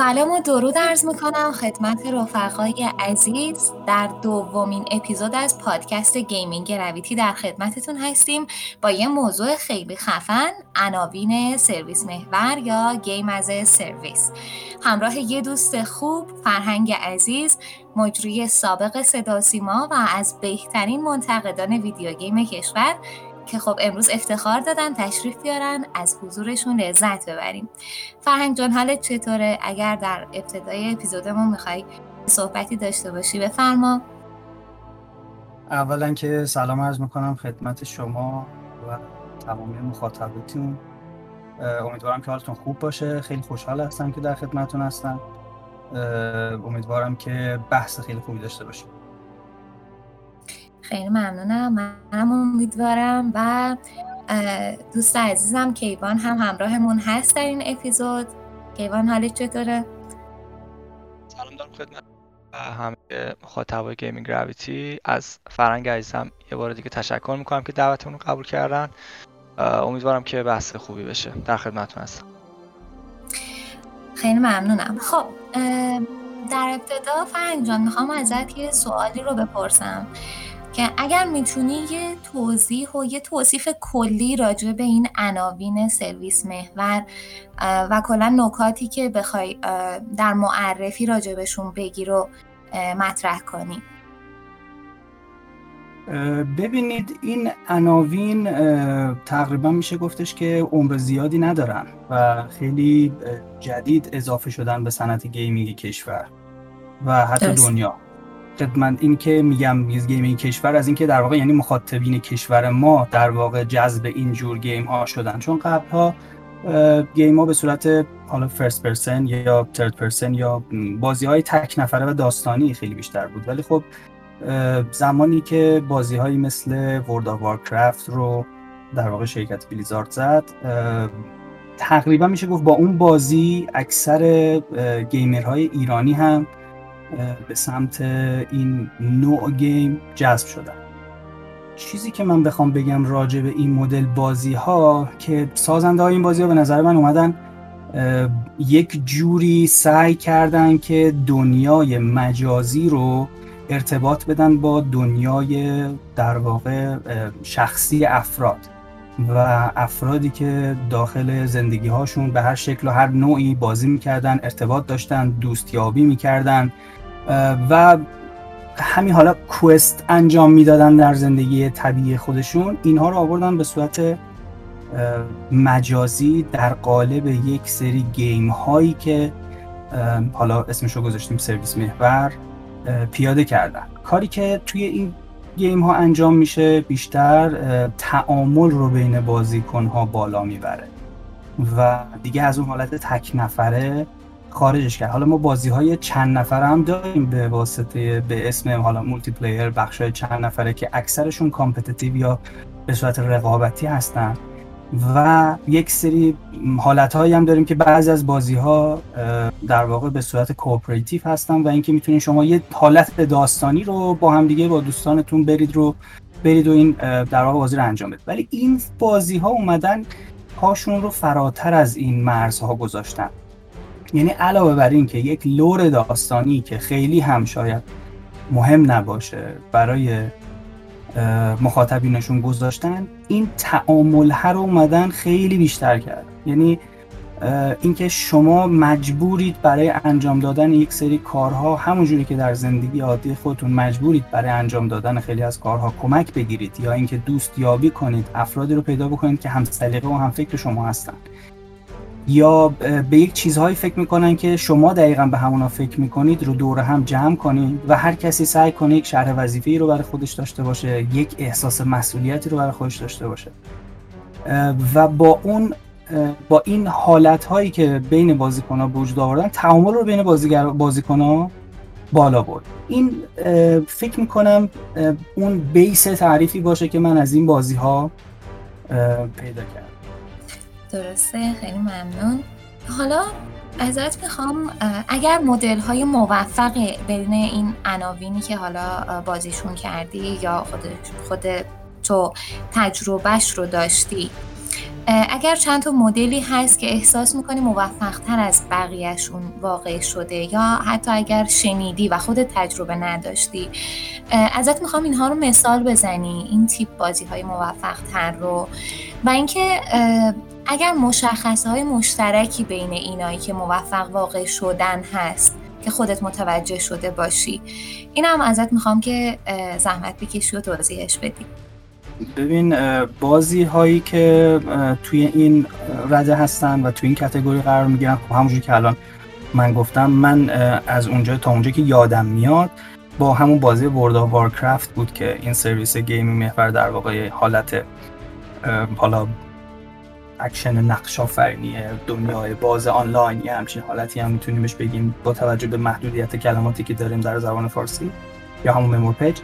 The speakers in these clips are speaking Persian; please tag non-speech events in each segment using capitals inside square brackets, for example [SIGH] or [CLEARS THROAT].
سلام و درود عرض می‌کنم خدمت رفقای عزیز در دومین اپیزود از پادکست Gaming Gravity در خدمتتون هستیم. با یه موضوع خیلی خفن عناوین سرویس محور یا game as service. همراه یه دوست خوب فرهنگ عزیز مجری سابق صدا سیما و از بهترین منتقدان video game کشور که خب امروز افتخار دادن تشریف بیارن از حضورشون لذت ببریم. فرهنگ جان حالت چطوره؟ اگر در ابتدای اپیزودمون می‌خوای صحبتی داشته باشی بفرما. اولا که سلام عرض می‌کنم خدمت شما و تمامی مخاطبتون. امیدوارم که حالتون خوب باشه. خیلی خوشحال هستم که در خدمتون هستم. امیدوارم که بحث خیلی خوبی داشته باشیم. خیلی ممنونم. منم امیدوارم و دوست عزیزم کیوان هم همراهمون هست در این اپیزود. کیوان حالت چطوره؟ سلام دارم خدمت همه مخاطبای Gaming Gravity. از فرهنگ عزیزم یه بار دیگه تشکر می‌کنم که دعوتمون رو قبول کردن. امیدوارم که بحث خوبی بشه. در خدمتتون هستم. خیلی ممنونم. خب در ابتدا فرهنگ جان می‌خوام ازت یه سوالی رو بپرسم. که اگر می‌تونی یه توضیح و یه توصیف کلی راجع به این عناوین سرویس محور و کلا نکاتی که بخوای در معرفی راجع بهشون بگی رو مطرح کنی. ببینید این عناوین تقریبا میشه گفتش که عمر زیادی ندارن و خیلی جدید اضافه شدن به صنعت gaming کشور و حتی دنیا. خدمت این که میگم gaming کشور از اینکه در واقع یعنی مخاطبین کشور ما در واقع جذب این جور game ها شدن. چون قبل ها game ها به صورت حالا first person یا third person یا بازی های تک نفره و داستانی خیلی بیشتر بود. ولی خب زمانی که بازی هایی مثل World of Warcraft رو در واقع شرکت Blizzard زد تقریبا میشه گفت با اون بازی اکثر گیمرهای ایرانی هم به سمت این نوع گیم جذب شدن چیزی که من بخوام بگم راجع به این مدل بازی ها که سازنده های این بازی ها به نظر من اومدن یک جوری سعی کردن که دنیای مجازی رو ارتباط بدن با دنیای در واقع شخصی افراد و افرادی که داخل زندگی هاشون به هر شکل و هر نوعی بازی می‌کردن ارتباط داشتن دوستیابی می‌کردن. و همین حالا کوست انجام می‌دادن در زندگی طبیعی خودشون اینها رو آوردن به صورت مجازی در قالب یک سری گیم هایی که حالا اسمش رو گذاشتیم سرویس محور پیاده کردن. کاری که توی این گیم ها انجام میشه بیشتر تعامل رو بین بازیکن ها بالا می‌بره. و دیگه از اون حالت تک نفره خارجش کرد. حالا ما بازی های چند نفره هم داریم به واسطه به اسم حالا multiplayer بخش های چند نفره که اکثرشون competitive یا به صورت رقابتی هستن. و یک سری حالت هایی هم داریم که بعضی از بازی ها در واقع به صورت cooperative هستن و اینکه می‌تونید شما یه حالت داستانی رو با هم دیگه با دوستانتون برید رو برید و این در واقع بازی رو انجام بدید. ولی این بازی ها اومدن پاشون رو فراتر از این مرزها گذاشتن. یعنی علاوه بر این که یک لور داستانی که خیلی هم شاید مهم نباشه برای مخاطبینشون گذاشتن این تعامل رو اومدن خیلی بیشتر کرد. یعنی اینکه شما مجبورید برای انجام دادن یک سری کارها همونجوری که در زندگی عادی خودتون مجبورید برای انجام دادن خیلی از کارها کمک بگیرید یا اینکه دوست یابی کنید افرادی رو پیدا بکنید که هم سلیقه و هم فکر شما هستن. یا به یک چیزهایی فکر می‌کنن که شما دقیقا به همونا فکر می‌کنید رو دور هم جمع کنید و هر کسی سعی کنه یک شهر وظیفه‌ای رو برای خودش داشته باشه یک احساس مسئولیتی رو برای خودش داشته باشه. و با اون با این حالت هایی که بین بازیکن ها وجود آوردن تعامل رو بین بازیگر بازیکن ها بالا برد. این فکر می‌کنم اون بیس تعریفی باشه که من از این بازی ها پیدا کردم. درسته؟ خیلی ممنون. حالا ازت می‌خوام اگر مدل های موفق بین این عناوینی که حالا بازیشون کردی یا خود, خود تو تجربهش رو داشتی اگر چند تا مدلی هست که احساس می‌کنی موفق تر از بقیهشون واقع شده یا حتی اگر شنیدی و خودت تجربه نداشتی ازت می‌خوام اینها رو مثال بزنی این تیپ بازی های موفق تر رو. و اینکه اگر مشخصه های مشترکی بین اینایی که موفق واقع شدن هست که خودت متوجه شده باشی این هم ازت می‌خوام که زحمت بکشی و توضیحش بدی. ببین بازی هایی که توی این رده هستن و توی این کتگوری قرار می‌گیرن خب همونجوری که الان من گفتم من از اونجا تا اونجا که یادم میاد با همون بازی ورد آف وارکرافت بود که این سرویس گیمی محور در واقع حالت حالا اکشن نقش آفرینی دنیای باز آنلاین یه همچین حالتی هم می‌تونیم بهش بگیم با توجه به محدودیت کلماتی که داریم در زبان فارسی یا همون MMORPG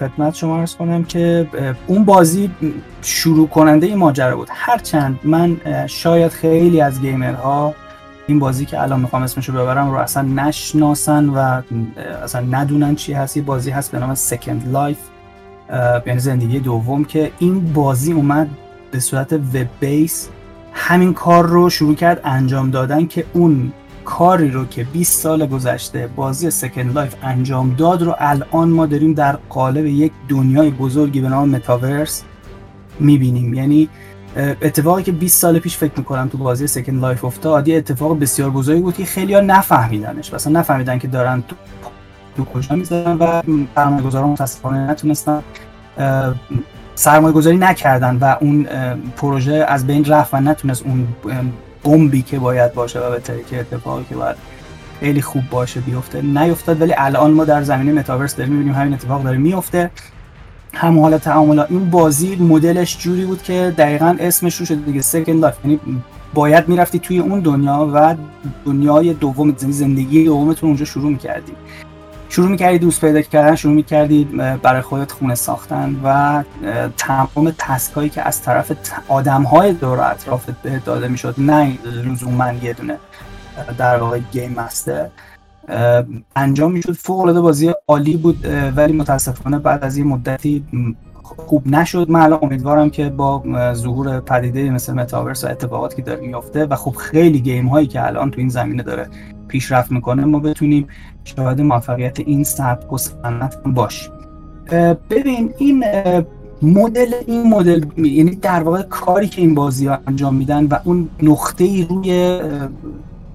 خدمت شما عرض کنم که اون بازی شروع کننده این ماجرا بود. هرچند من شاید خیلی از gamer ها این بازی که الان می‌خوام اسمشو ببرم رو اصلا نشناسن و اصلا ندونن چی هست. یه بازی هست به نام Second Life یعنی زندگی دوم که این بازی اومد به صورت web base همین کار رو شروع کرد انجام دادن که اون کاری رو که 20 سال گذشته بازی Second Life انجام داد رو الان ما داریم در قالب یک دنیای بزرگی به نام متاورس می‌بینیم. یعنی اتفاقی که 20 سال پیش فکر می‌کنم تو بازی Second Life افتاد یه اتفاق بسیار بزرگی بود که خیلی ها نفهمیدنش. مثلا نفهمیدن که دارن تو, تو کجا می‌زنن و سرمایه گذاران متاسفانه نتونستن سرمایه گذاری نکردن و اون پروژه از بین رفت و نتونست اون بمبی که باید باشه و به که اتفاقی که باید خیلی خوب باشه بیفته نیفتاد. ولی الان ما در زمینه متاورس داریم می‌بینیم همین اتفاق داره میفته هم حالا تعاملات این بازی مدلش جوری بود که دقیقا اسمش رو شده دیگه Second Life یعنی باید می‌رفتی توی اون دنیا و دنیای دوم زندگی دومتون اونجا شروع می‌کردی. شروع می‌کردی دوست پیدا کردن شروع می‌کردی برای خودت خونه ساختن و تمام تسکایی که از طرف آدم های دور اطرافت به داده می‌شد. نه لزوما یه دونه در واقع گیم مستر. انجام می‌شد. فوق العاده بازی عالی بود ولی متاسفانه بعد از این مدتی خوب نشد. من الان امیدوارم که با ظهور پدیده مثل متاورس و اتفاقاتی که داره میافته و خب خیلی گیم هایی که الان تو این زمینه داره پیشرفت می‌کنه ما بتونیم شاهد موفقیت این سبک و صنعت باش. ببین این مدل این مدل یعنی در واقع کاری که این بازی ها انجام میدن و اون نقطه ای روی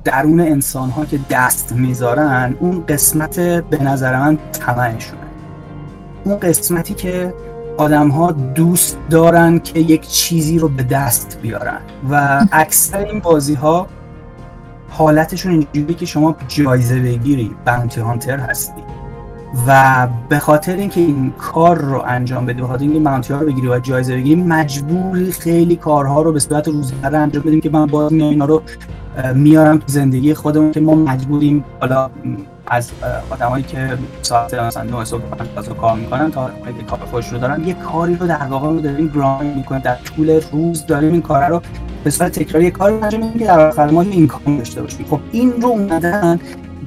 درون انسان ها که دست می‌ذارن اون قسمت به نظر من طمعشونه اون قسمتی که آدم ها دوست دارن که یک چیزی رو به دست بیارن و اکثر این بازی ها حالتشون اینجوری که شما جایزه بگیری. بانتی هانتر هستی. و به خاطر اینکه این کار رو انجام بدی به خاطر اینکه مانتی ها رو بگیری و جایزه بگیری مجبوری خیلی کارها رو به صورت روزمره انجام بدیم که من باز اینا رو میارم تو زندگی خودمون که ما مجبوریم حالا از آدمایی که ساعت مثلا 9 صبح تازه کار می‌کنن تا که کار خوش رو دارن یه کاری رو در واقع رو داریم grind می‌کنیم. در طول روز داریم این کار رو به صورت تکراری کار انجام میدیم که در آخر ما income داشته باشیم. خب این رو اومدن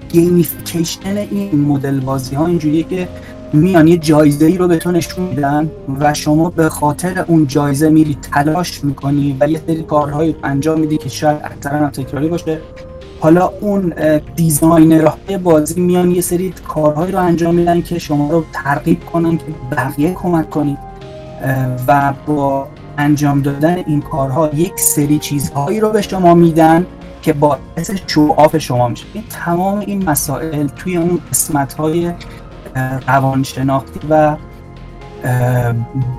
gamification این مدل بازی ها اینجوریه که میان یه جایزه ای رو به تو نشون میدن و شما به خاطر اون جایزه میری تلاش می‌کنی و یه سری کارهایی انجام میدی که شاید اکثرا هم تکراری باشه. حالا اون دیزاینرهای بازی میان یه سری کارهایی رو انجام میدن که شما رو ترغیب کنن که بقیه کمک کنید. و با انجام دادن این کارها یک سری چیزهایی رو به شما میدن که باعث شعاف شما میشه. این تمام این مسائل توی اون قسمت های روانشناختی و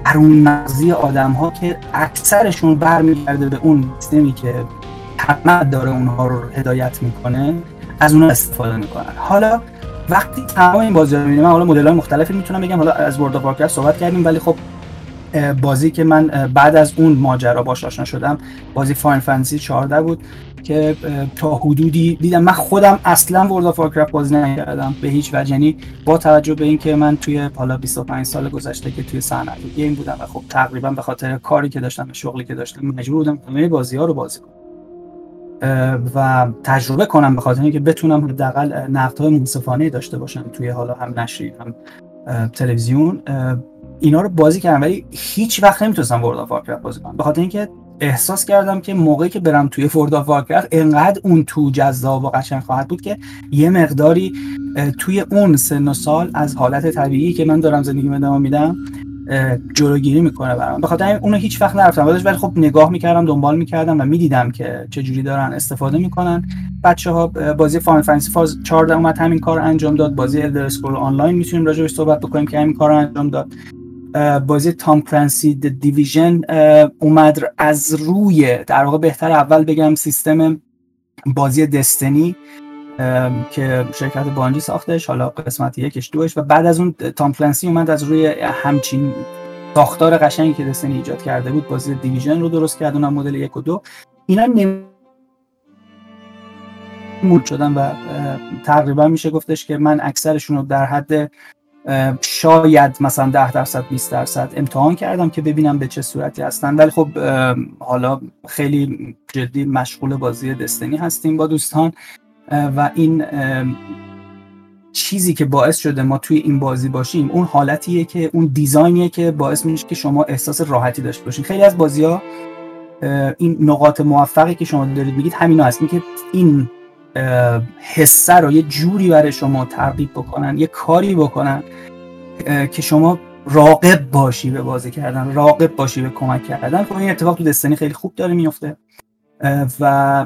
درون مغزی آدم ها که اکثرشون برمیگرده به اون سیستمی که تمد داره اونها رو هدایت می‌کنه از اونها استفاده می‌کنن. حالا وقتی تمام این بازی رو می‌بینیم حالا مدل های مختلفی می‌تونم بگم حالا از World of صحبت کردیم ولی خب بازی که من بعد از اون ماجرا باش آشنا شدم بازی Final Fantasy 14 بود که تا حدودی دیدم من خودم اصلا World of Warcraft بازی نکردم به هیچ وجه. یعنی با توجه به اینکه من توی حالا 25 سال گذشته که توی صنعت game بودم و خب تقریبا به خاطر کاری که داشتم شغلی که داشتم مجبور بودم همه بازی ها رو بازی کنم. و تجربه کنم به خاطر اینکه بتونم حداقل نقدهای منصفانه داشته باشم توی حالا هم نشری هم تلویزیون. اینا رو بازی کردم ولی هیچ وقت نمی‌تونستم World of Warcraft بازی کنم. به خاطر اینکه احساس کردم که موقعی که برم توی World of Warcraft انقدر اون تو جذاب و قشنگ خواهد بود که یه مقداری توی اون سن و سال از حالت طبیعی که من دارم زندگی ادامه میدم جلوگیری می‌کنه برام. به خاطر اونو هیچ وقت نرفتم. ولی خب نگاه می‌کردم دنبال می‌کردم و می‌دیدم که چه جوری دارن استفاده می‌کنن. بچه ها بازی Final Fantasy 14 اومد همین کار انجام داد. بازی Elder Scrolls Online می‌تونیم راجعش صحبت بکنیم که همین کار انجام داد. بازی Tom Clancy Division اومد از روی در واقع بهتر اول بگم سیستم بازی Destiny که شرکت بانجی ساختش حالا قسمت یکش دوش. و بعد از اون Tom Clancy اومد از روی همچین ساختار قشنگی که Destiny ایجاد کرده بود بازی Division رو درست کرد اونم مدل یک و دو. اینا مود شدن و تقریبا میشه گفتش که من اکثرشون رو در حد شاید مثلا 10 درصد 20 درصد امتحان کردم که ببینم به چه صورتی هستن. ولی خب حالا خیلی جدی مشغول بازی دستنی هستیم با دوستان. و این چیزی که باعث شده ما توی این بازی باشیم اون حالتیه که اون دیزاینیه که باعث میشه که شما احساس راحتی داشته باشین. خیلی از بازی ها این نقاط موفقی که شما دارید میگید همینا هست. که این حسه رو یه جوری برای شما ترغیب بکنن یه کاری بکنن که شما راقب باشی به بازی کردن راقب باشی به کمک کردن. خب این اتفاق تو دستنی خیلی خوب داره میفته. و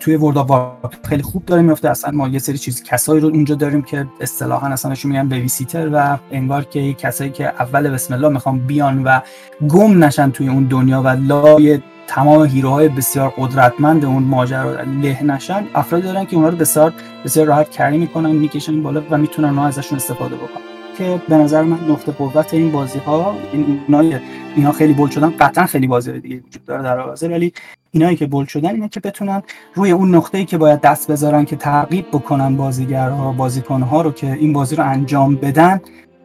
توی ورد آف خیلی خوب داره میفته اصلا ما یه سری چیز کسایی رو اونجا داریم که اصطلاحا اصلا میگن بیبی و انگار که کسایی که اول بسم الله می‌خوام بیان و گم نشن توی اون دنیا و لای تمام هیروهای بسیار قدرتمند اون ماجرا له نشن. افرادی دارن که اونا رو بسیار بسیار راحت کری می‌کنن می‌کشن بالا و می‌تونن اونا ازشون استفاده بکنن. که به نظر من نقطه قوت این بازی ها این اینا خیلی بول شدن. قطعا خیلی بازی دیگه وجود داره در حاضر ولی اینایی که بول شدن اینه که بتونن روی اون نقطه‌ای که باید دست بذارن که تعقیب بکنن بازیگرها بازیکنها رو که این بازی رو انجام بدن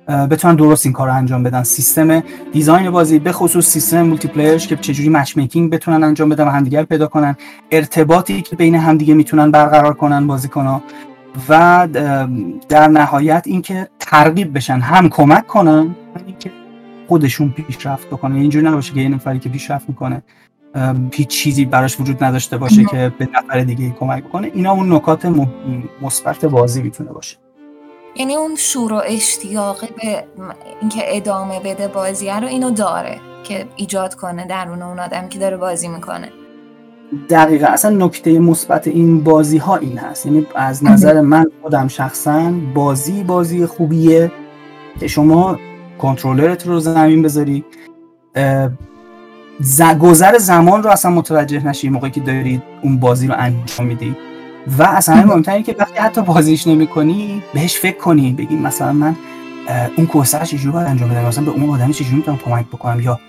بتونن درست این کار رو انجام بدن. system design بازی به خصوص سیستم multiplayer ش که چجوری matchmaking بتونن انجام بدن و همدیگر پیدا کنن. ارتباطی که بین همدیگه می‌تونن برقرار کنن بازیکنها. و در نهایت اینکه ترغیب بشن هم کمک کنن اینکه خودشون پیشرفت بکنن. اینجوری نباشه که یه نفری که پیشرفت می‌کنه هیچ چیزی براش وجود نداشته باشه که به نفر دیگه کمک بکنه. اینا اون نکات مثبت بازی می‌تونه باشه. یعنی اون شور و اشتیاقه به اینکه ادامه بده بازی رو اینو داره که ایجاد کنه درون اون آدم که داره بازی می‌کنه. دقیقا. اصلا نکته مثبت این بازی ها این هست. یعنی از نظر من خودم شخصا بازی بازی خوبیه که شما کنترلرت رو زمین بذاری. گذر زمان رو اصلا متوجه نشی موقعی که دارید اون بازی رو انجام میدی. و اصلا مهمتره که وقتی حتی بازیش نمی‌کنی بهش فکر کنی بگی مثلا من اون کوسر چجوری باید انجام بدم؟ مثلا به اون آدمی چجوری می‌تونم کمک بکنم؟ یا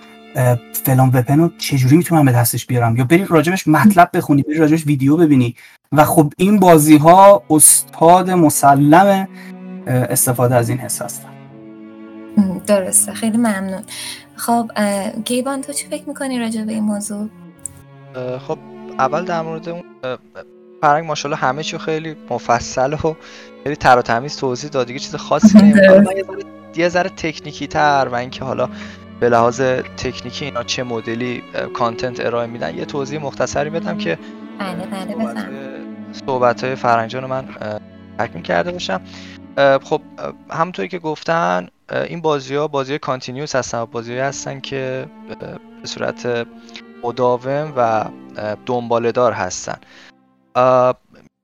فلان وپن رو چجوری می‌تونم به دستش بیارم؟ یا بری راجبش مطلب بخونی بری راجبش ویدیو ببینی. و خب این بازی ها استاد مسلم استفاده از این حس هستن. درسته. خیلی ممنون. خب گیبان تو چی فکر می‌کنی راجع به این موضوع؟ خب اول در مورد اون فرهنگ ماشاءالله همه چی خیلی مفصل و خیلی تر و تمیز توضیح داد. دیگه چیز خاصی [LAUGHS] نمی‌دونم. یه ذره تکنیکی تر و اینکه حالا به لحاظ تکنیکی اینا چه مدلی content ارائه میدن یه توضیح مختصری بدم که بله بله صحبت های فرهنگ من تکمیل کرده باشم خب همونطوری که گفتن این بازی ها بازی continuous هستن بازی هستن که به صورت مداوم و دنباله دار هستن.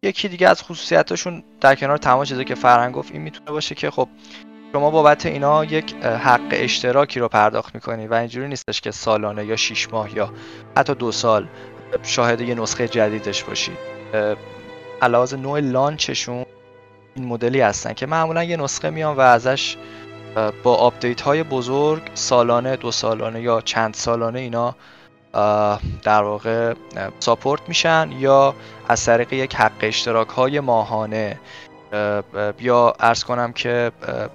یکی دیگه از خصوصیتاشون در کنار تمام چیزی که فرهنگ گفت این می‌تونه باشه که خب شما بابت اینا یک حق اشتراکی رو پرداخت می‌کنی و اینجوری نیستش که سالانه یا شیش ماه یا حتی دو سال شاهد یه نسخه جدیدش باشی. علاوه نوع لانچشون این مدلی هستن که معمولا یه نسخه میان و ازش با آپدیت های بزرگ سالانه دو سالانه یا چند سالانه اینا در واقع support میشن یا از طریق یک حق اشتراک های ماهانه یا عرض کنم که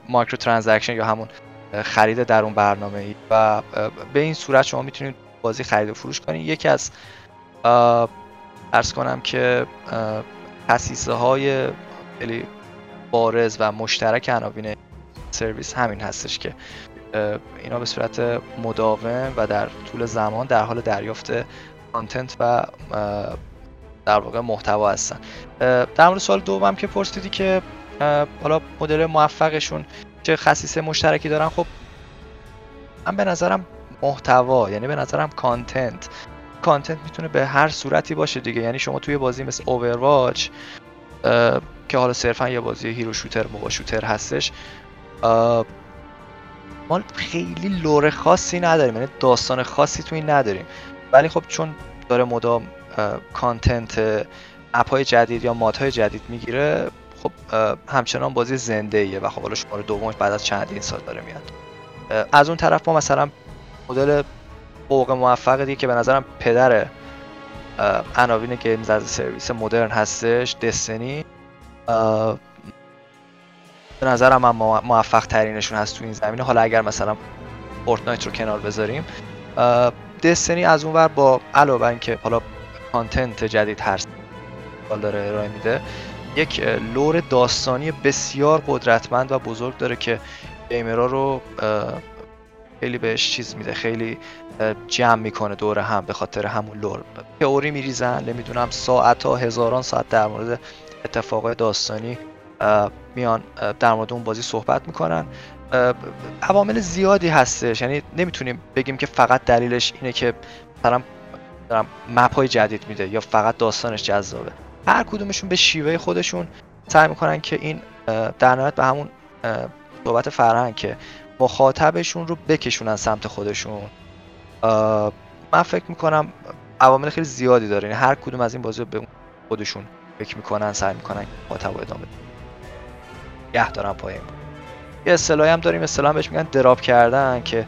micro transaction یا همون خرید درون برنامه ای و به این صورت شما می‌تونید بازی خرید و فروش کنید. یکی از عرض کنم که خصیصه های خیلی بارز و مشترک عناوین سرویس همین هستش که اینا به صورت مداوم و در طول زمان در حال دریافت content و در واقع محتوا هستن. در مورد سوال دوم که پرسیدی که حالا مدل موفقشون چه خصیصه مشترکی دارن خب من به نظرم محتوا یعنی به نظرم content content می‌تونه به هر صورتی باشه دیگه. یعنی شما توی بازی مثل Overwatch که حالا صرفا یه بازی hero shooter MOBA shooter هستش ما خیلی lore خاصی نداریم یعنی داستان خاصی توش نداریم. ولی خب چون داره مدام content مپ های جدید یا mode های جدید می‌گیره خب همچنان بازی زنده ایه و خب حالا شماره دومش بعد از چندین سال داره میاد. از اون طرف ما مثلا مدل فوق موفق دیگه که به نظرم پدر عناوین games as service مدرن هستش Destiny به نظرم من موفق ترینشون هست تو این زمینه. حالا اگر مثلا Fortnite رو کنار بذاریم Destiny از اون ور به علاوه اینکه حالا content جدید هر سال داره ارائه میده یک lore داستانی بسیار قدرتمند و بزرگ داره که gamer ها رو خیلی بهش چیز میده خیلی جمع می‌کنه دور هم به خاطر همون لور. تئوری میریزن نمی‌دونم ساعت ها هزاران ساعت در مورد اتفاقای داستانی میان در مورد اون بازی صحبت می‌کنن. عوامل زیادی هستش. یعنی نمی‌تونیم بگیم که فقط دلیلش اینه که مثلا مپ های جدید میده یا فقط داستانش جذابه. هر کدومشون به شیوه خودشون سعی می‌کنن که این در نهایت به همون صحبت فرهنگ که مخاطبشون رو بکشونن سمت خودشون. من فکر می‌کنم عوامل خیلی زیادی داره. یعنی هر کدوم از این بازی به خودشون فکر می‌کنن سعی می‌کنن مخاطب ادامه گه دارن پای یه اصطلاحی هم داریم اصطلاح بهش میگن دراپ کردن که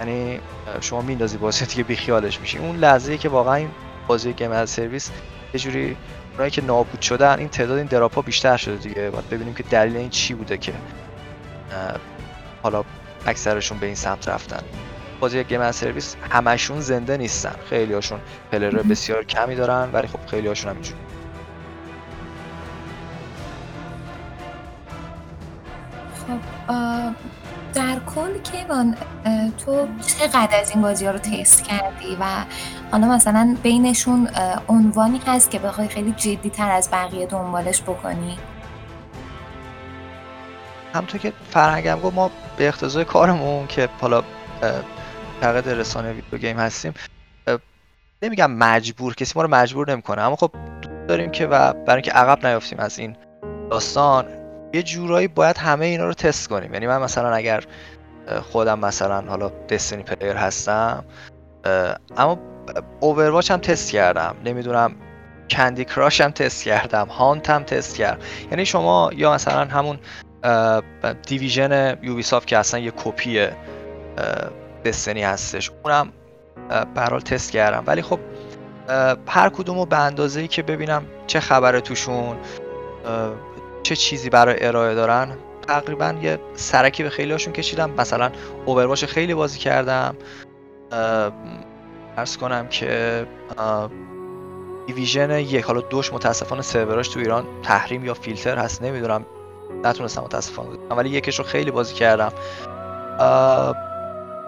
یعنی شما میندازی بازی دیگه بیخیالش میشی. اون لحظه که واقعا این بازی گیم از سرویس یه جوری اونایی که نابود شدن این تعداد این دراپ ها بیشتر شده دیگه. باید ببینیم که دلیل این چی بوده که حالا اکثرشون به این سمت رفتن. بازی گیم از سرویس همشون زنده نیستن. خیلی هاشون پلر بسیار کمی دارن ولی خب خیلی هاشون هم اینجوری. در کل کیوان تو چقدر از این بازی ها رو تست کردی؟ و حالا مثلا بینشون عنوانی هست که بخوای خیلی جدی تر از بقیه دنبالش بکنی؟ همطور که فرهنگم گفت ما به اقتضای کارمون که حالا فقط رسانه video game هستیم نمیگم مجبور کسی ما رو مجبور نمی‌کنه اما خب داریم که و برای اینکه عقب نیافتیم از این داستان. یه جورایی باید همه اینا رو تست کنیم. یعنی من مثلا اگر خودم مثلا حالا Destiny player هستم اما Overwatch هم تست کردم. نمی‌دونم Candy Crush هم تست کردم. Hunt هم تست کردم یعنی شما یا مثلا همون دیویژن یوبیسافت که اصلا یه کپی دستنی هستش اونم برحال تست کردم. ولی خب هر کدوم رو به اندازه ای که ببینم چه خبره توشون چه چیزی برای ارائه دارن؟ تقریبا یه سرکی به خیلی هاشون کشیدم. مثلا اوورواش خیلی بازی کردم. ارز کنم که Division یک حالا دوش متاسفانه سروراش تو ایران تحریم یا فیلتر هست نمی‌دونم. نتونستم متاسفانه ولی یکش رو خیلی بازی کردم.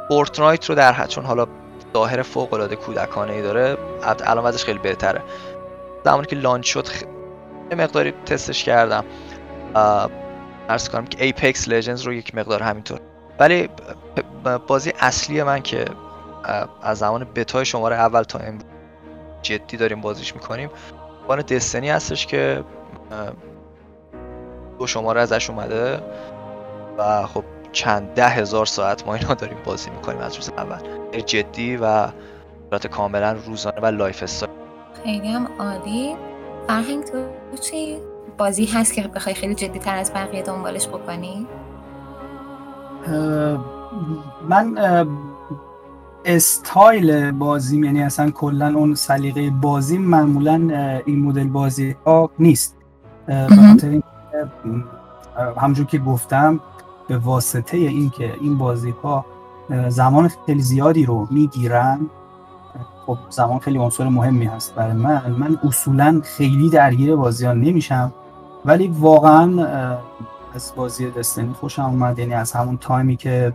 Fortnite رو در حد چون حالا ظاهر فوق العاده کودکانه ای داره الان ازش خیلی بهتره. زمانی که launch شد یه مقداری تستش کردم. عرض کنم که Apex Legends رو یک مقدار همینطور. ولی بازی اصلی من که از زمان بتای شماره اول تا امروز جدی داریم بازیش می‌کنیم همون Destiny هستش که دو شماره ازش اومده و خب چند ده هزار ساعت ما اینا داریم بازی می‌کنیم از روز اول. جدی و صورت کاملا روزانه و lifestyle. خیلی هم عالی. فرهنگ تو چی بازی هست که بخوای خیلی جدی تر از بقیه دنبالش بکنی؟ من استایل بازیم یعنی اصلا کلا اون سلیقه بازی معمولا این مدل بازی ها نیست. به همجور که گفتم به واسطه اینکه این بازی ها زمان خیلی زیادی رو می‌گیرن خب زمان خیلی عنصر مهمی هست برای من. من اصولا خیلی درگیر بازی ها نمیشم. ولی واقعا از بازی دستنی خوشم اومد. یعنی از همون تایمی که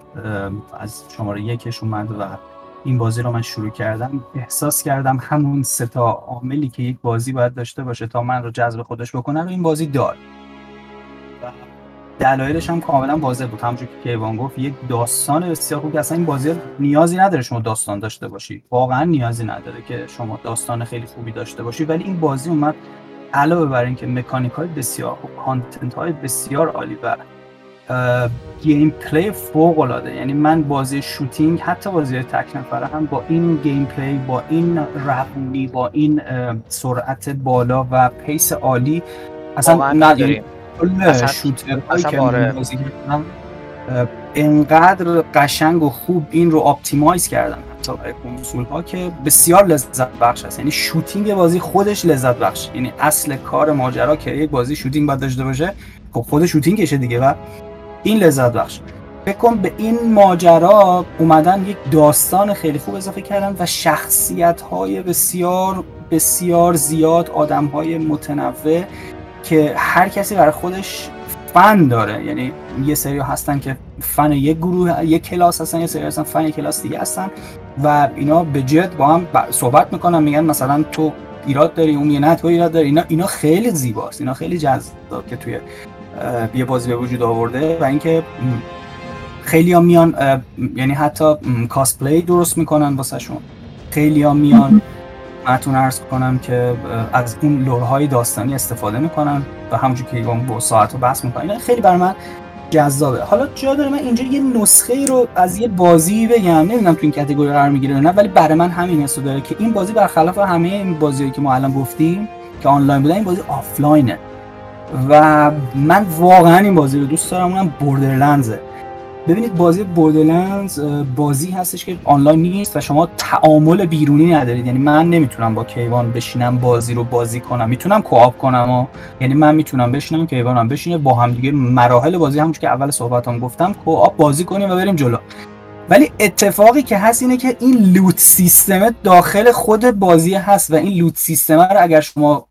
از شماره یکش اومد و این بازی رو من شروع کردم احساس کردم همون ستا عاملی که یک بازی باید داشته باشه تا من رو جذب خودش بکنه رو این بازی دار دلایلش هم کاملا واضح بود. همونجور که کیوان گفت یک داستان بسیار خوب اصلا این بازی نیازی نداره شما داستان داشته باشی. واقعا نیازی نداره که شما داستان خیلی خوبی داشته باشی. ولی این بازی اومد علاوه بر اینکه مکانیک های بسیار خوب content های بسیار عالی و gameplay فوق العاده یعنی من بازی shooting حتی بازی های تک نفره هم با این gameplay با این روونی با این سرعت بالا و pace عالی اصلا نه کل shooter هایی که آره. بازی کردم انقدر قشنگ و خوب این رو optimize کردن حتی کنسول ها که بسیار لذت بخش است یعنی shooting بازی خودش لذت بخش. یعنی اصل کار ماجرا که یک بازی shooting باید داشته باشه خب خود شوتینگشه دیگه و این لذت بخش. فکر کن به این ماجرا اومدن یک داستان خیلی خوب اضافه کردن و شخصیت های بسیار بسیار زیاد آدم های متنوع که هر کسی برای خودش فن داره. یعنی یه سری هستن که فن یک گروه یک کلاس هستن یه سری هستن فن یک کلاس دیگه هستن. و اینا به جد با هم صحبت می‌کنن میگن مثلا تو ایراد داری اون یه نه تو ایراد داری. اینا اینا خیلی زیباست. اینا خیلی جذاب که توی یه بازی به وجود آورده و اینکه خیلی ها میان یعنی حتی کاسپلی درست می‌کنن واسه شون خیلی ها میان [LAUGHS] خدمتتون ارز کنم که از اون لورهای داستانی استفاده می‌کنن و همونجور که با ساعت رو بحث می‌کنن خیلی برای من جذابه. حالا جا داره من اینجا یه نسخه رو از یه بازی بگم نمی‌دونم تو این کتگوری قرار می‌گیره نه ولی برای من همین حسو داره که این بازی برخلاف همه این بازیایی که ما الان گفتیم که آنلاین بودن این بازی آفلاینه. و من واقعا این بازی رو دوست دارم اونم Borderlands ه ببینید بازی Borderlands بازی هستش که آنلاین نیست و شما تعامل بیرونی ندارید. یعنی من نمی‌تونم با کیوان بشینم بازی رو بازی کنم. می‌تونم co-op کنم و یعنی من می‌تونم بشینم کیوانم بشینه با هم دیگه مراحل بازی همونش که اول صحبتام گفتم co-op بازی کنیم و بریم جلو. ولی اتفاقی که هست اینه که این loot system داخل خود بازی هست و این loot system رو اگر شما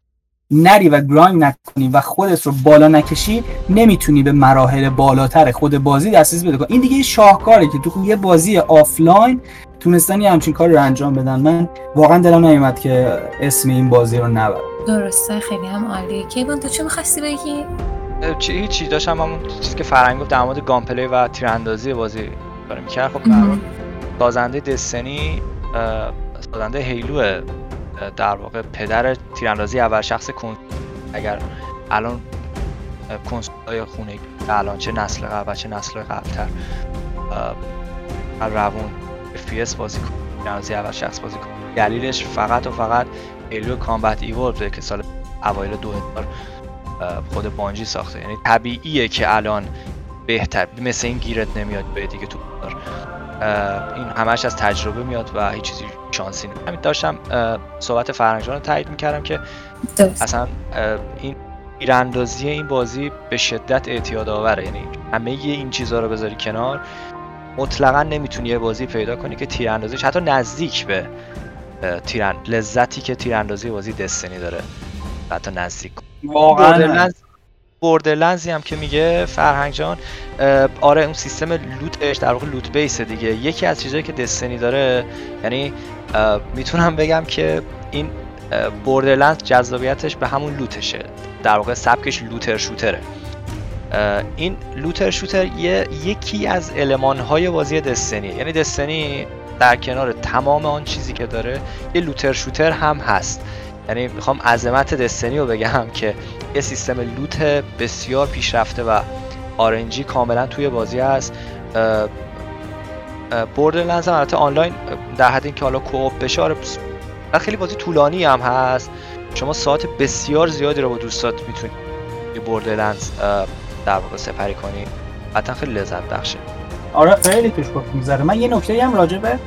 نری و grind نکنی و خودت رو بالا نکشی نمی‌تونی به مراحل بالاتر خود بازی دسترسی پیدا کنی. این دیگه شاهکاره که تو یه بازی آفلاین تونستن یه همچین کاری رو انجام بدن. من واقعا دلم نیومد که اسم این بازی رو نبرم. درسته خیلی هم عالیه. کیوان تو چه می‌خواستی بگی؟ چی چی داشتم همون چیزی که فرهنگ گفت در مورد gameplay و تیراندازی بازی داره می‌کرد خب سازنده Destiny سازنده هیلو در واقع پدر تیراندازی اول شخص کن اگر الان کنسول خونه الان چه نسل قبل چه نسل قبلتر روون FPS بازی کن تیراندازی اول شخص بازی کن. دلیلش فقط و فقط ایلو کامبت ایولد که سال اوایل 2000 خود بانجی ساخته. یعنی طبیعیه که الان بهتر مثل این گیرت نمیاد به دیگه تو این همش از تجربه میاد و هیچ چیزی شانسی نیست همین داشتم صحبت فرنگجان رو تایید می‌کردم که اصلا این ایراندازی این بازی به شدت اعتیاد آوره. یعنی همه این چیزها رو بذاری کنار مطلقا نمی‌تونی یه بازی پیدا کنی که تیراندازیش حتی نزدیک به تیران لذتی که تیراندازی بازی دستنی داره. حتی نزدیک. واقعا بوردرلندزی هم که میگه فرهنگ جان آره اون سیستم لوتش در واقع لوت بیس دیگه. یکی از چیزهایی که دستنی داره یعنی می‌تونم بگم که این بوردرلند جذابیتش به همون لوتشه. در واقع سبکش لوتر شوتره. این لوتر شوتر یه یکی از علمان های بازی دستنی یعنی دستنی در کنار تمام آن چیزی که داره یه لوتر شوتر هم هست. یعنی می‌خوام عظمت دستنی رو بگم که یه سیستم loot بسیار پیشرفته و RNG ی کاملا توی بازی هست. Borderlands هم البته آنلاین در حد اینکه حالا co-op بشه آره خیلی بازی طولانی هم هست. شما ساعت بسیار زیادی رو با دوستات می‌تونید Borderlands در واقع سپری کنی. حتی خیلی لذت بخشه. آره خیلی توش می‌ذاره من یه نکته هم راجع به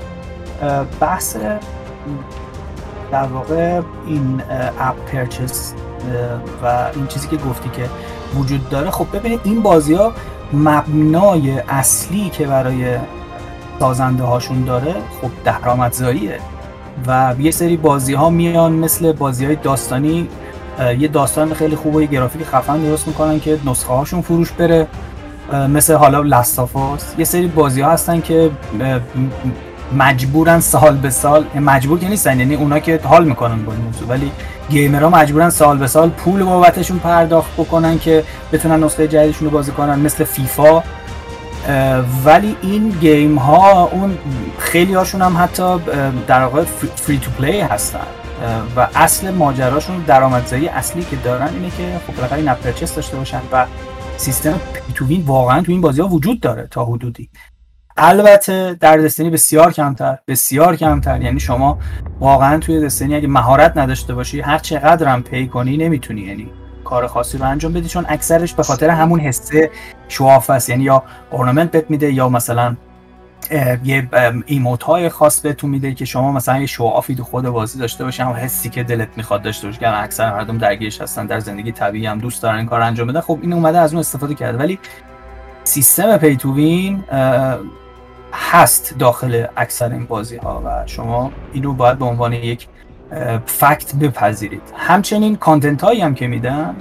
بحث در واقع این اپ پرچس و این چیزی که گفتی که وجود داره خب ببینید این بازی ها مبنای اصلی که برای سازنده هاشون داره خب درآمدزاییه. و یه سری بازی ها میان مثل بازی های داستانی یه داستان خیلی خوب و یه گرافیک خفن درست می‌کنن که نسخه هاشون فروش بره مثل حالا لستافاس یه سری بازی ها هستن که مجبورن سال به سال مجبور که نیستن یعنی اونا که حال می‌کنن با این موضوع. ولی gamer ها مجبورن سال به سال پول بابتشون پرداخت بکنن که بتونن نسخه جدیدشون رو بازی کنن مثل فیفا. ولی این game ها اون خیلی هاشون هم حتی در واقع free to play هستن. و اصل ماجراشون درآمدزایی اصلی که دارن اینه که خب بالاخره این purchase داشته باشن و سیستم pay to win واقعا تو این بازی ها وجود داره تا حدودی. البته در دستنی بسیار کمتر بسیار کمتر. یعنی شما واقعا توی دستنی اگه مهارت نداشته باشی هر چقدر هم پی کنی نمی‌تونی. یعنی کار خاصی رو انجام بدی چون اکثرش به خاطر همون حسه شواف است. یعنی یا اورنامنت بهت میده یا مثلا یه ایموت های خاص بهتون میده که شما مثلا یه شوافی تو خود بازی داشته باشی هم حسی که دلت می‌خواد داشته باشی. که اکثر مردم درگیرش هستن در زندگی طبیعی هم دوست دارن این کار انجام بدن. خب این اومده از اون استفاده کرده. ولی سیستم pay to win هست داخل اکثر این بازی ها و شما اینو باید به عنوان یک fact بپذیرید. همچنین content هایی هم که میدن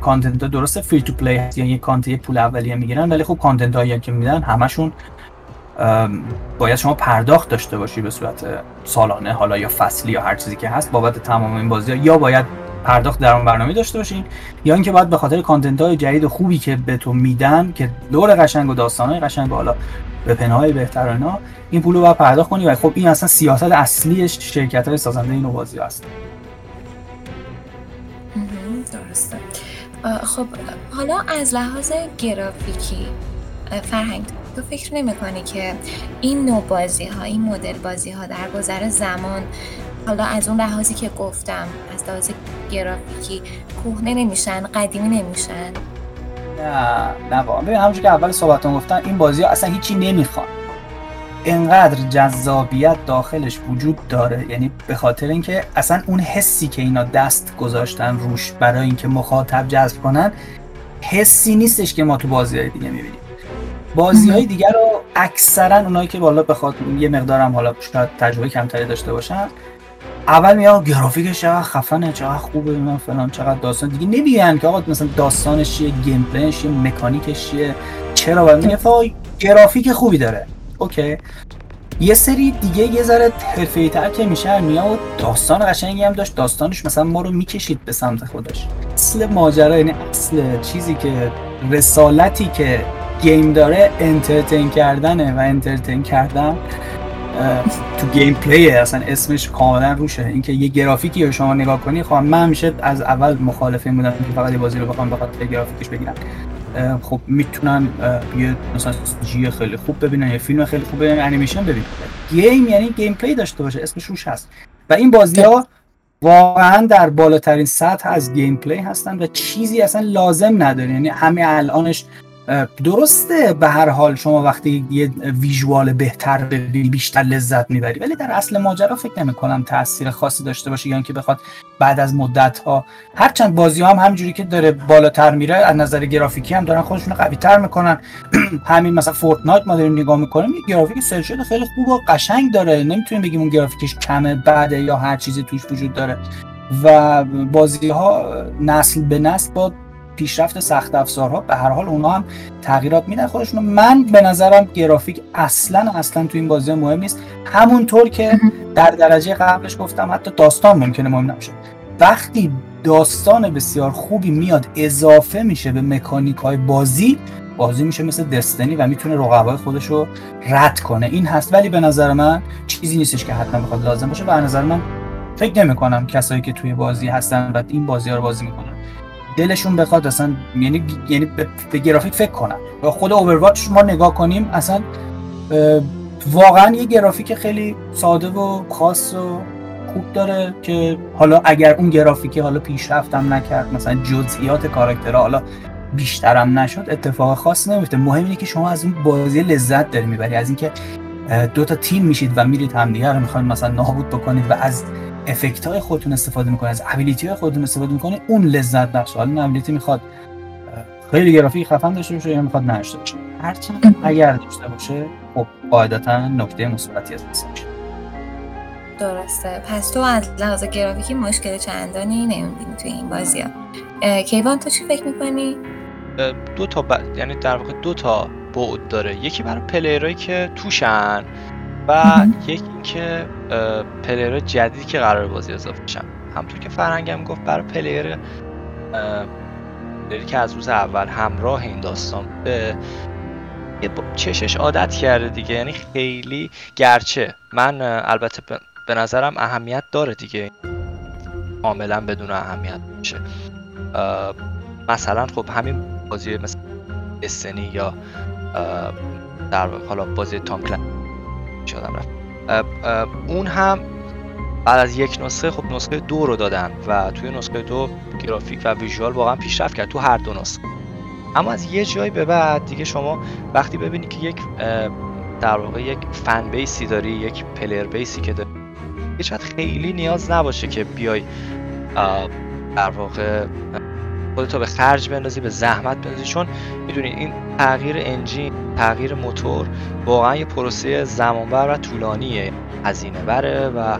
content ها درسته free to play هست یعنی کانت یک پول اولیه می‌گیرن ولی خب content هایی هم که میدن همشون باید شما پرداخت داشته باشی به صورت سالانه حالا یا فصلی یا هر چیزی که هست بابت تمام این بازی ها یا باید پرداخت در اون برنامه داشته باشین یا اینکه باید به خاطر کانتنت های جدید خوبی که به تو میدن که دور قشنگ و داستان های قشنگ و به پنهای بهتر اینا این پول رو باید پرداخت کنی. و خب این اصلا سیاست اصلی شرکت های سازنده این بازی هست. خب حالا از لحاظ گرافیکی فرهنگ تو فکر نمی کنی که این نوع بازی ها این مدل بازی ها در گذر زمان حالا از اون لحاظی که گفتم از لحاظ گرافیکی کهنه نمیشن قدیمی نمیشن. نه نه ببین همونجور که اول صحبتون گفتم این بازی ها اصلا هیچی نمی‌خوان. انقدر جذابیت داخلش وجود داره. یعنی به خاطر اینکه اصلا اون حسی که اینا دست گذاشتن روش برای اینکه مخاطب جذب کنن حسی نیستش که ما تو بازی های دیگه می‌بینیم. بازی های دیگر رو اکثرا اونایی که بالا بخواد یه مقدارم حالا شاید تجربه کمتری داشته باشن اول میاد گرافیکش چقدر خفنه چقدر خوبه اینا فلان چقدر داستان. دیگه نمیگن که آقا مثلا داستانش چیه gameplay ش چیه مکانیکش چیه. چرا؟ باید میگه گرافیک خوبی داره. okay. یه سری دیگه یه ذره حرفه‌ای تر که میشه میاد داستان قشنگی هم داشت داستانش مثلا ما رو می‌کشید به سمت خودش. اصل ماجرا یعنی اصل چیزی که رسالتی که game داره entertain کردنه و entertain کردن. تو gameplay اصلا اسمش کاملا روشه. اینکه یه گرافیکی رو شما نگاه کنی خب من میشه از اول مخالف این بودم که فقط بازی رو بخوام بخاطر گرافیکش بگیرم. خب می‌تونن یه مثلا CG خیلی خوب ببینن یه فیلم خیلی خوب ببینن انیمیشن ببینن. game یعنی gameplay داشته باشه اسمش روش هست. و این بازی ها واقعا در بالاترین سطح از gameplay هستن و چیزی اصلا لازم نداره. یعنی همه الانش درسته به هر حال شما وقتی یه ویژوال بهتر ببینی بیشتر لذت می‌بری ولی در اصل ماجرا فکر نمی کنم تاثیر خاصی داشته باشه. یا اینکه بخواد بعد از مدت ها هرچند بازی ها هم همینجوری که داره بالاتر میره از نظر گرافیکی هم دارن خودشون قوی تر می‌کنن. [CLEARS THROAT] همین مثلا فورتنایت ما داریم نگاه می‌کنیم یه گرافیک سل خیلی خوب و قشنگ داره. نمی‌تونیم بگیم اون گرافیکش کمه بعده یا هر چیزی توش وجود داره. و بازی ها نسل به نسل با پیشرفت سخت افزارها به هر حال اونها هم تغییرات میدن خودشون من به نظرم گرافیک اصلا اصلا تو این بازی مهم نیست. همونطور که در درجه قبلش گفتم حتی داستان ممکنه مهم نباشه. وقتی داستان بسیار خوبی میاد اضافه میشه به مکانیک های بازی بازی میشه مثل دستنی و می‌تونه رقبای خودش رو رد کنه. این هست. ولی به نظر من چیزی نیستش که حتما بخواد لازم باشه و به نظر من فکر نمی کنم کسایی که توی بازی هستن و این بازی ها رو بازی می‌کنن. دلشون بخواد اصلا یعنی یعنی به, گرافیک فکر کنن. و خود اوورواچ ما نگاه کنیم اصلا واقعا یه گرافیک خیلی ساده و خاص و خوب داره که حالا اگر اون گرافیکی حالا پیشرفت هم نکرد مثلا جزئیات کاراکترها حالا بیشترم نشد اتفاق خاص نمیفته. مهم اینه که شما از اون بازی لذت داری می‌بری از اینکه دو تا تیم میشید و میرید همدیگه رو می‌خواین مثلا نابود بکنید و از افکت های خودتون استفاده می‌کنه از ابیلیتی های خودتون استفاده می‌کنه اون لذت بخش. حالا این ابیلیتی می‌خواد خیلی گرافیک خفن داشته باشه یا می‌خواد نداشته باشه. هرچند اگر داشته باشه خب قاعدتا نکته مثبتی از میشه. درسته. پس تو از لحاظ گرافیکی مشکل چندانی نمی‌بینی توی این بازی ها. کیوان تو چی فکر می‌کنی؟ دو تا ب... یعنی در واقع دو تا بعد داره. یکی برای پلیرهایی که توشن. و یکی اینکه player جدیدی که قرار بازی اضافه شن. همطور که فرهنگم گفت برای player player ی که از روز اول همراه این داستان به چشش عادت کرده دیگه. یعنی خیلی گرچه من البته به نظرم اهمیت داره دیگه. کاملا بدون اهمیت میشه. مثلا خب همین بازی مثل استنی یا در حالا بازی تام شدم رفت. اون هم بعد از یک نسخه خب نسخه دو رو دادن و توی نسخه دو گرافیک و ویژوال واقعا پیشرفت کرد تو هر دو نسخه. اما از یه جایی به بعد دیگه شما وقتی ببینی که یک در واقع یک فن بیسی داری یک پلیر بیسی که داری هیچ خیلی نیاز نباشه که بیای در واقع خودتو به خرج بندازی به زحمت بندازی. چون می‌دونی این تغییر انجین تغییر موتور واقعا یه پروسه زمانبر و طولانیه هزینه بره و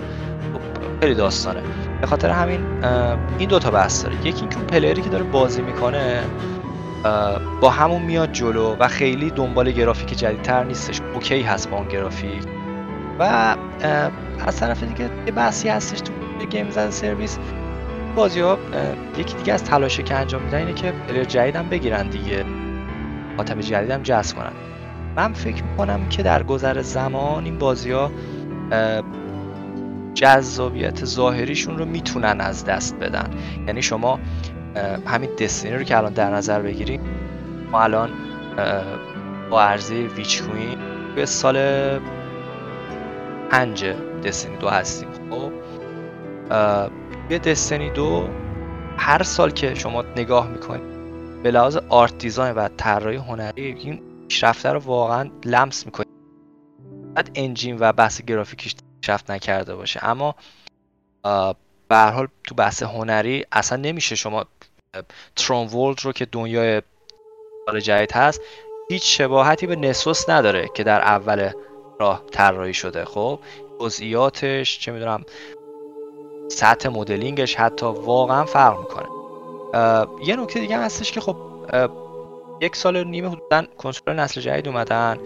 خیلی داستانه. به خاطر همین این دوتا بحث داره. یکی اینکه اون پلیری که داره بازی می‌کنه با همون میاد جلو و خیلی دنبال گرافیک جدیدتر نیستش. اوکی هست با اون گرافیک. و از طرف دیگه یه بحثی هستش تو games as service. بازی ها یکی دیگه از تلاشه که انجام میدن اینه که player جدید هم بگیرن دیگه. مخاطب جدید هم جذب کنن. من فکر می‌کنم که در گذر زمان این بازی ها جذابیت ظاهریشون رو می‌تونن از دست بدن. یعنی شما همین Destiny رو که الان در نظر بگیریم ما الان با عرضه ویچ کوین به سال پنج دستینی دو هستیم. خب یه دستینی دو هر سال که شما نگاه می‌کنید به لحاظ آرت دیزاین و طراحی هنری این پیشرفته رو واقعا لمس می‌کنید. بعد انجین و بحث گرافیکیش پیشرفت نکرده باشه. اما به هر حال تو بحث هنری اصلا نمیشه شما ترون ورلد رو که دنیای سال جدید هست هیچ شباهتی به نسوس نداره که در اول راه طراحی شده. خب جزئیاتش چه می‌دونم سطح مدلینگش حتی واقعا فرق می‌کنه. یه نکته دیگه هستش که خب یک سال نیمه حدودا کنسول نسل جدید اومدن.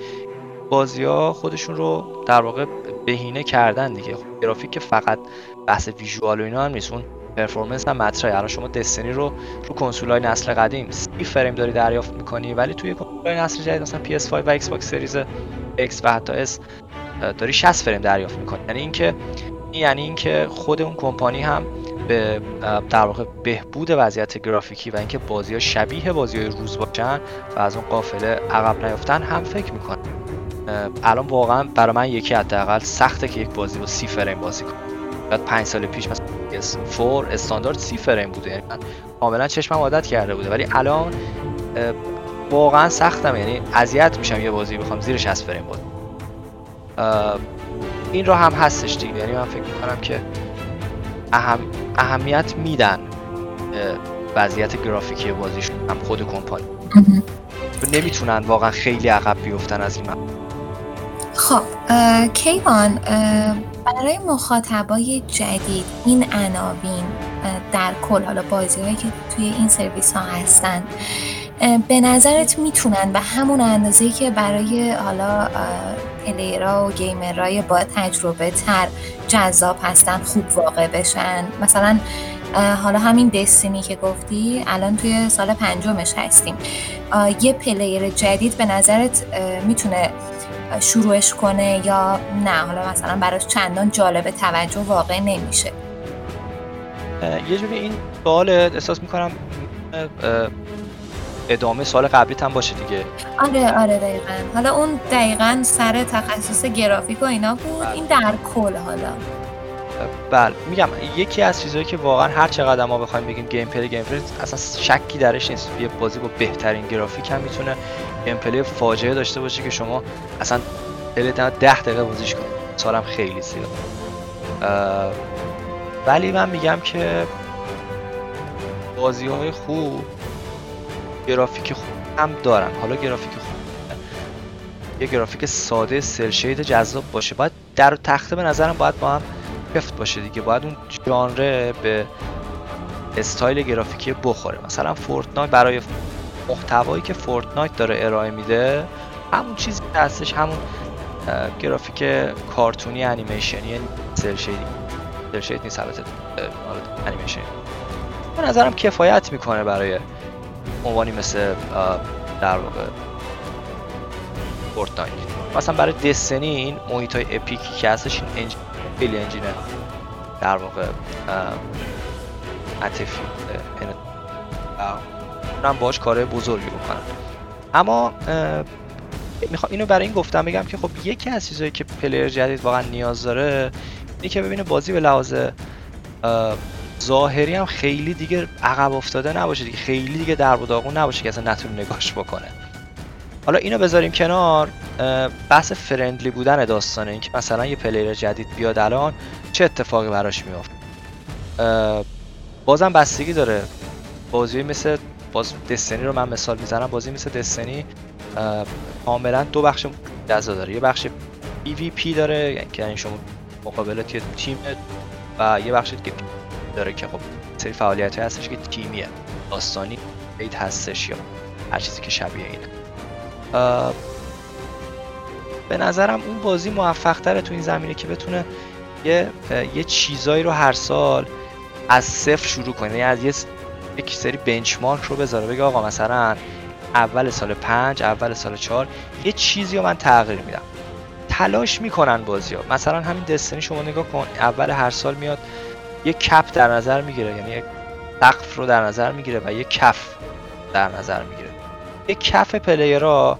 بازی ها خودشون رو در واقع بهینه کردن دیگه. خب گرافیک فقط بحث visual و اینا هم نیست اون performance هم مطرحه. الان شما Destiny رو رو کنسول های نسل قدیم 30 فریم داری دریافت می‌کنی ولی توی کنسول نسل جدید مثلا PS5 و Xbox Series X و حتی S داری 60 فریم دریافت می‌کنی. یعنی اینکه یعنی اینکه خود اون کمپانی هم به در واقع بهبود وضعیت گرافیکی و اینکه بازی ها شبیه بازی های روز باشن و از اون قافله عقب نیفتن هم فکر می‌کنن الان واقعا برای من یکی حداقل سخته که یک بازی با سی فریم بازی کنم. بعد پنج سال پیش مثلا PS4 استاندارد سی فریم بوده. یعنی من کاملا چشمم عادت کرده بوده. ولی الان واقعا سختم. یعنی اذیت میشم یه بازی بخوام زیر 60 فریم بود این رو هم هستش دیگه. یعنی من فکر می‌کنم که اهم... اهمیت میدن وضعیت گرافیکی بازیشون هم خود کمپانی. نمی‌تونن واقعا خیلی عقب بیفتن از این. خب کیوان برای مخاطبای جدید این عناوین در کل حالا بازی هایی که توی این سرویس ها هستن به نظرت می‌تونن؟ به همون اندازه که برای حالا پلیرها و گیمرهای با تجربه تر جذاب هستن خوب واقع بشن. مثلا حالا همین دستینی که گفتی الان توی سال پنجمش هستیم. یه player جدید به نظرت می‌تونه شروعش کنه یا نه؟ حالا مثلا براش چندان جالب توجه واقع نمیشه. یه جوری این سوال احساس می‌کنم ادامه سوال قبلی هم باشه دیگه. آره آره دقیقا. حالا اون دقیقا سر تخصص گرافیک و اینا بود. بله. این در کل حالا. بله میگم یکی از چیزهایی که واقعا هر چقدر ما بخوایم بگیم gameplay gameplay اصلا شکی درش نیست. یه بازی با بهترین گرافیک هم می‌تونه gameplay فاجعه داشته باشه که شما اصلا دلت 10 دقیقه بازیش کنید مثالم خیلی زیاد. ولی من میگم که بازی های خوب گرافیک خوب هم دارن. حالا گرافیک خوب یه گرافیک ساده cel-shade جذاب باشه. باید در تخته به نظرم باید با هم جفت باشه دیگه. باید اون ژانر به استایل گرافیکی بخوره. مثلا Fortnite برای محتوایی که Fortnite داره ارائه میده همون چیزی که هستش همون گرافیک کارتونی انیمیشنی cel-shade ی. cel-shade نیست البته انیمیشن به نظرم کفایت می‌کنه برای عنوانی مثل در واقع Fortnite مثلا برای Destiny این محیط های epic ی که هستش این engine خیلی engine ه. در واقع عطفی اونم باش کار بزرگی بکنن اما می‌خوام اینو برای این گفتم بگم که خب یکی از چیزهایی که player جدید واقعا نیاز داره اینه که ببینه بازی به لحاظ ظاهری هم خیلی دیگه عقب افتاده نباشه دیگه. خیلی دیگه در و نباشه که اصلا نتونه نگاش بکنه. حالا اینو بذاریم کنار. بحث friendly بودن داستانه. اینکه مثلا یه player جدید بیاد الان چه اتفاقی براش میافت؟ بازم بستگی داره. بازی مثل باز دستنی رو من مثال می‌زنم. بازی مثل دستنی کاملا دو بخش جزا داره. یه بخش PvP داره یعنی شما مقابلت یه تیم و یه بخش دیگه داره که خب سری فعالیت هستش که تیمیه داستانی بیت هستش یا هر چیزی که شبیه اینه به نظرم اون بازی موفق تره تو این زمینه که بتونه یه یه چیزایی رو هر سال از صفر شروع کنه. یعنی از یه یک سری بنچمارک رو بذاره بگه آقا مثلا اول سال پنج اول سال چهار یه چیزی رو من تغییر میدم. تلاش می‌کنن بازی ها مثلا همین دستنی شما نگاه کن اول هر سال میاد یه کپ در نظر می‌گیره یعنی یک سقف رو در نظر می‌گیره و یه کف در نظر می‌گیره. یه کف پلیرها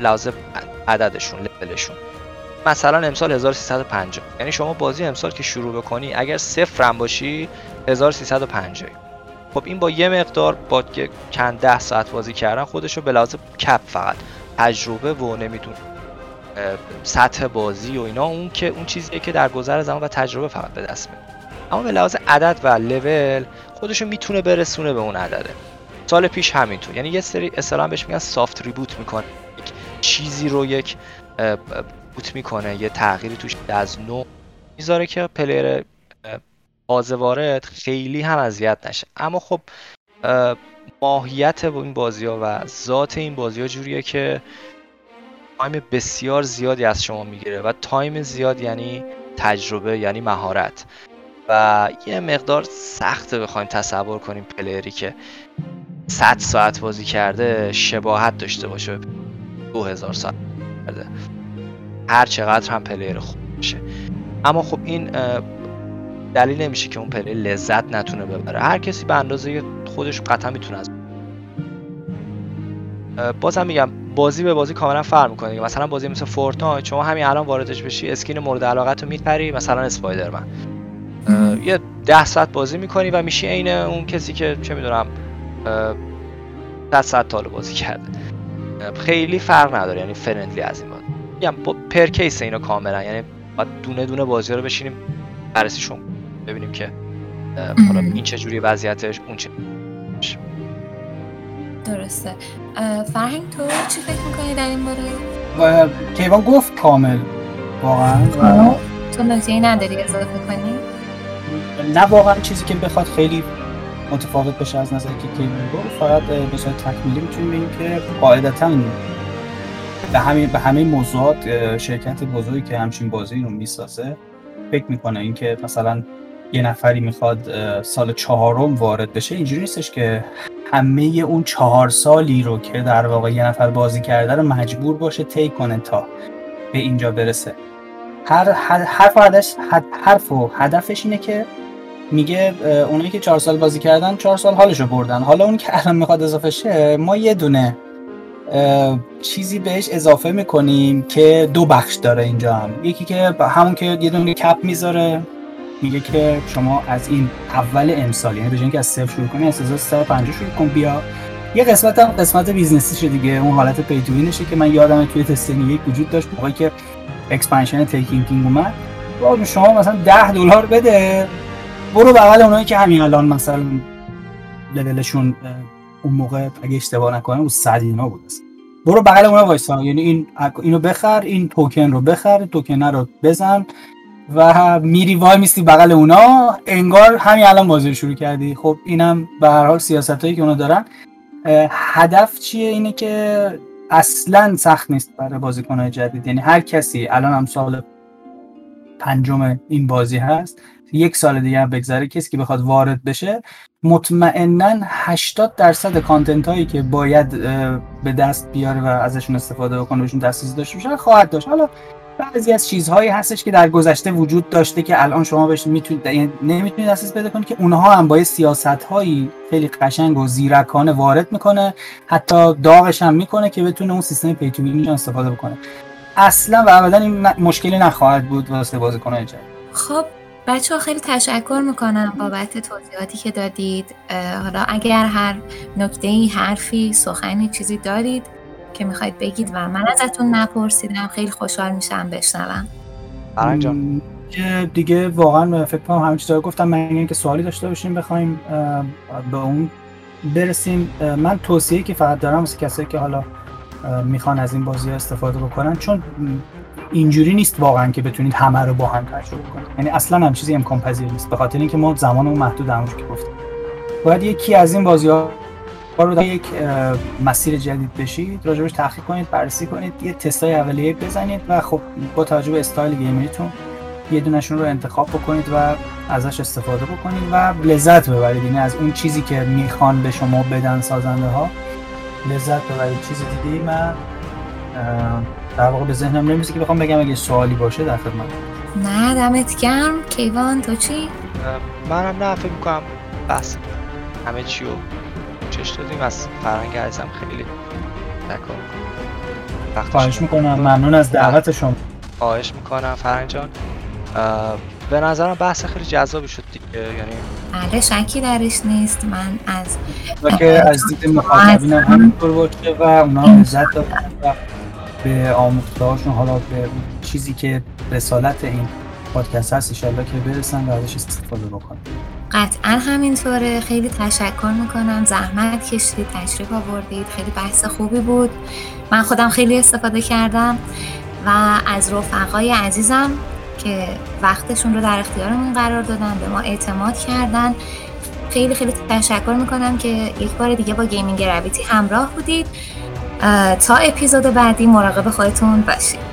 لازم عددشون لولشون. مثلا امسال 1350 یعنی شما بازی امسال که شروع بکنی اگر صفر هم باشی 1350 خب این با یه مقدار با چند ده ساعت بازی کردن خودش رو به لحاظ کپ فقط تجربه و نمیدون سطح بازی و اینا اون که اون چیزیه که در گذر زمان و تجربه فقط به دست میاد. اما به لحاظ عدد و لول خودشو می‌تونه برسونه به اون عدده. سال پیش همینطور. یعنی یه سری اصطلاحا بهش میگن soft reboot می‌کنه. یک چیزی رو reboot می‌کنه. یه تغییری توش از نو می‌ذاره که player تازه وارد خیلی هم اذیت نشه. اما خب ماهیت این بازی ها و ذات این بازی ها جوریه که time بسیار زیادی از شما می‌گیره و time زیاد یعنی تجربه یعنی مهارت. و یه مقدار سخته بخوایم تصور کنیم player ی که 100 ساعت بازی کرده شباهت داشته باشه. 2000 ساعت کرده. هر چقدر هم player خوب باشه. اما خب این دلیل نمیشه که اون player لذت نتونه ببره. هر کسی به اندازه خودش قطعا می‌تونه از بازم میگم بازی به بازی کاملا فرق می‌کنه. مثلا بازی مثل Fortnite شما همین الان واردش بشی skin مورد علاقت رو میخری مثلا Spider-Man. یه ده ساعت بازی می‌کنی و میشی عین اون کسی که چه می‌دونم 100 ساعت تالو بازی کرده. خیلی فرق نداره یعنی فرندلی از این بود میگم پر کیس اینا کاملا یعنی باید دونه دونه بازی رو بشینیم بررسیشون ببینیم که حالا این چه جوری وضعیتش اون چه درسته. فرهنگ تو چی فکر می‌کنی در این باره؟ کیوان گفت کامل. واقعا؟ تو نکته نداری اضافه کنی؟ نه واقعا چیزی که بخواد خیلی متفاوت بشه از نظر که کیوان گفت فقط به صورت تکمیلی می‌تونیم بگیم که قاعدتا به همین به همه موضوعات شرکت بزرگی که همچین بازی رو می‌سازه فکر می‌کنه. اینکه مثلا یه نفری می‌خواد سال چهارم وارد بشه اینجوری نیستش که همه اون چهار سالی رو که در واقع یه نفر بازی کرده رو مجبور باشه طی کنه تا به اینجا برسه. هر و حرف و هدفش اینه که میگه اونایی که چهار سال بازی کردن چهار سال حالشو بردن. حالا اون که الان می‌خواد اضافه شه ما یه دونه چیزی بهش اضافه می‌کنیم که دو بخش داره اینجا هم. یکی که همون که یه دونه کپ می‌ذاره میگه که شما از این اول امسال یعنی به که از صفر شروع کنی از 1350 شروع کن بیا. یه قسمت هم قسمت بیزنسیشه دیگه. اون حالت پیتوینشه که من یادم توی تستنی یک وجود داشت موقعی که expansion Taken King اومد شما مثلا 10 دلار بده. برو بغل اونایی که همین الان مثلا لولشون اون موقع اگه اشتباه نکنم اون 100 اینا بود برو بغل اونها وایسا. یعنی این اینو بخر این توکن رو بخر توکن رو بزن و میری وای میستی بغل اونا. انگار همین الان بازی رو شروع کردی. خب اینم به هر حال سیاست هایی که اونا دارن. هدف چیه؟ اینه که اصلا سخت نیست برای بازیکنهای جدید. یعنی هر کسی الان هم سال پنجم این بازی هست. یک سال دیگه هم بگذره کسی که بخواد وارد بشه مطمئنا 80 درصد کانتنت هایی که باید به دست بیاره و ازشون استفاده بکنه بهشون دسترسی داشته باشه خواهد داشت. حالا بعضی از چیزهایی هستش که در گذشته وجود داشته که الان شما بهش می‌تونید یعنی نمی‌تونید دسترسی پیدا کنید که اونها هم با سیاست هایی خیلی قشنگ و زیرکانه وارد می‌کنه حتی داغش هم می‌کنه که بتونه اون سیستم پیتوینی استفاده بکنه. اصلا و ابدا این مشکلی نخواهد بود واسه بازیکن‌های جدید. خب بچه ها خیلی تشکر می‌کنم بابت توضیحاتی که دادید. حالا اگر هر نکته ای حرفی سخنی چیزی دارید که می‌خواید بگید و من ازتون نپرسیدم خیلی خوشحال میشم بشنوم. دیگه واقعا فکر کنم همه چیزا گفتم. من اینکه سوالی داشته باشیم بخوایم به اون برسیم. من توصیه که فقط دارم واسه کسایی که حالا می‌خوان از این بازی استفاده بکنن چون اینجوری نیست واقعا که بتونید همه رو با هم تجربه کنید. یعنی اصلا هم چیزی امکان پذیر نیست. به خاطر اینکه ما زمانمون محدود همونجوری که گفتم باید یکی از این بازی ها رو یک مسیر جدید بشید راجبش تحقیق کنید بررسی کنید یه تستای اولیه بزنید و خب با توجه به استایل گیمریتون یه دونشون رو انتخاب بکنید و ازش استفاده بکنید و لذت ببرید. یعنی از اون چیزی که می‌خوان به شما بدن سازنده ها لذت ببرید. چیز دیگه من در واقع به ذهنم نمیسه که بخوام بگم اگه سوالی باشه در خدمت. نه دمت گرم. کیوان تو چی؟ منم نه فکر می‌کنم بس. همه چی رو چش دادیم از فرنگ ازم خیلی تکر خواهش می‌کنم. ممنون از دعوت شما. خواهش می‌کنم فرنگ جان. به نظرم بحث خیلی جذابی شد دیگه یعنی بله شکی درش نیست. من از که از دید مخاطبینم همینطور باشه و اونا لذت دادن و به آموختهاشون حالا به چیزی که رسالت این پادکست هست ایشالله که برسن و ازش استفاده بکنن. قطعا همینطوره. خیلی تشکر می‌کنم. زحمت کشید تشریف آوردید. خیلی بحث خوبی بود. من خودم خیلی استفاده کردم و از رفقای عزیزم که وقتشون رو در اختیارمون قرار دادن به ما اعتماد کردن. خیلی خیلی تشکر می‌کنم که یک بار دیگه با گیمینگ رویتی همراه بودید. تا اپیزود بعدی مراقب خودتون باشید.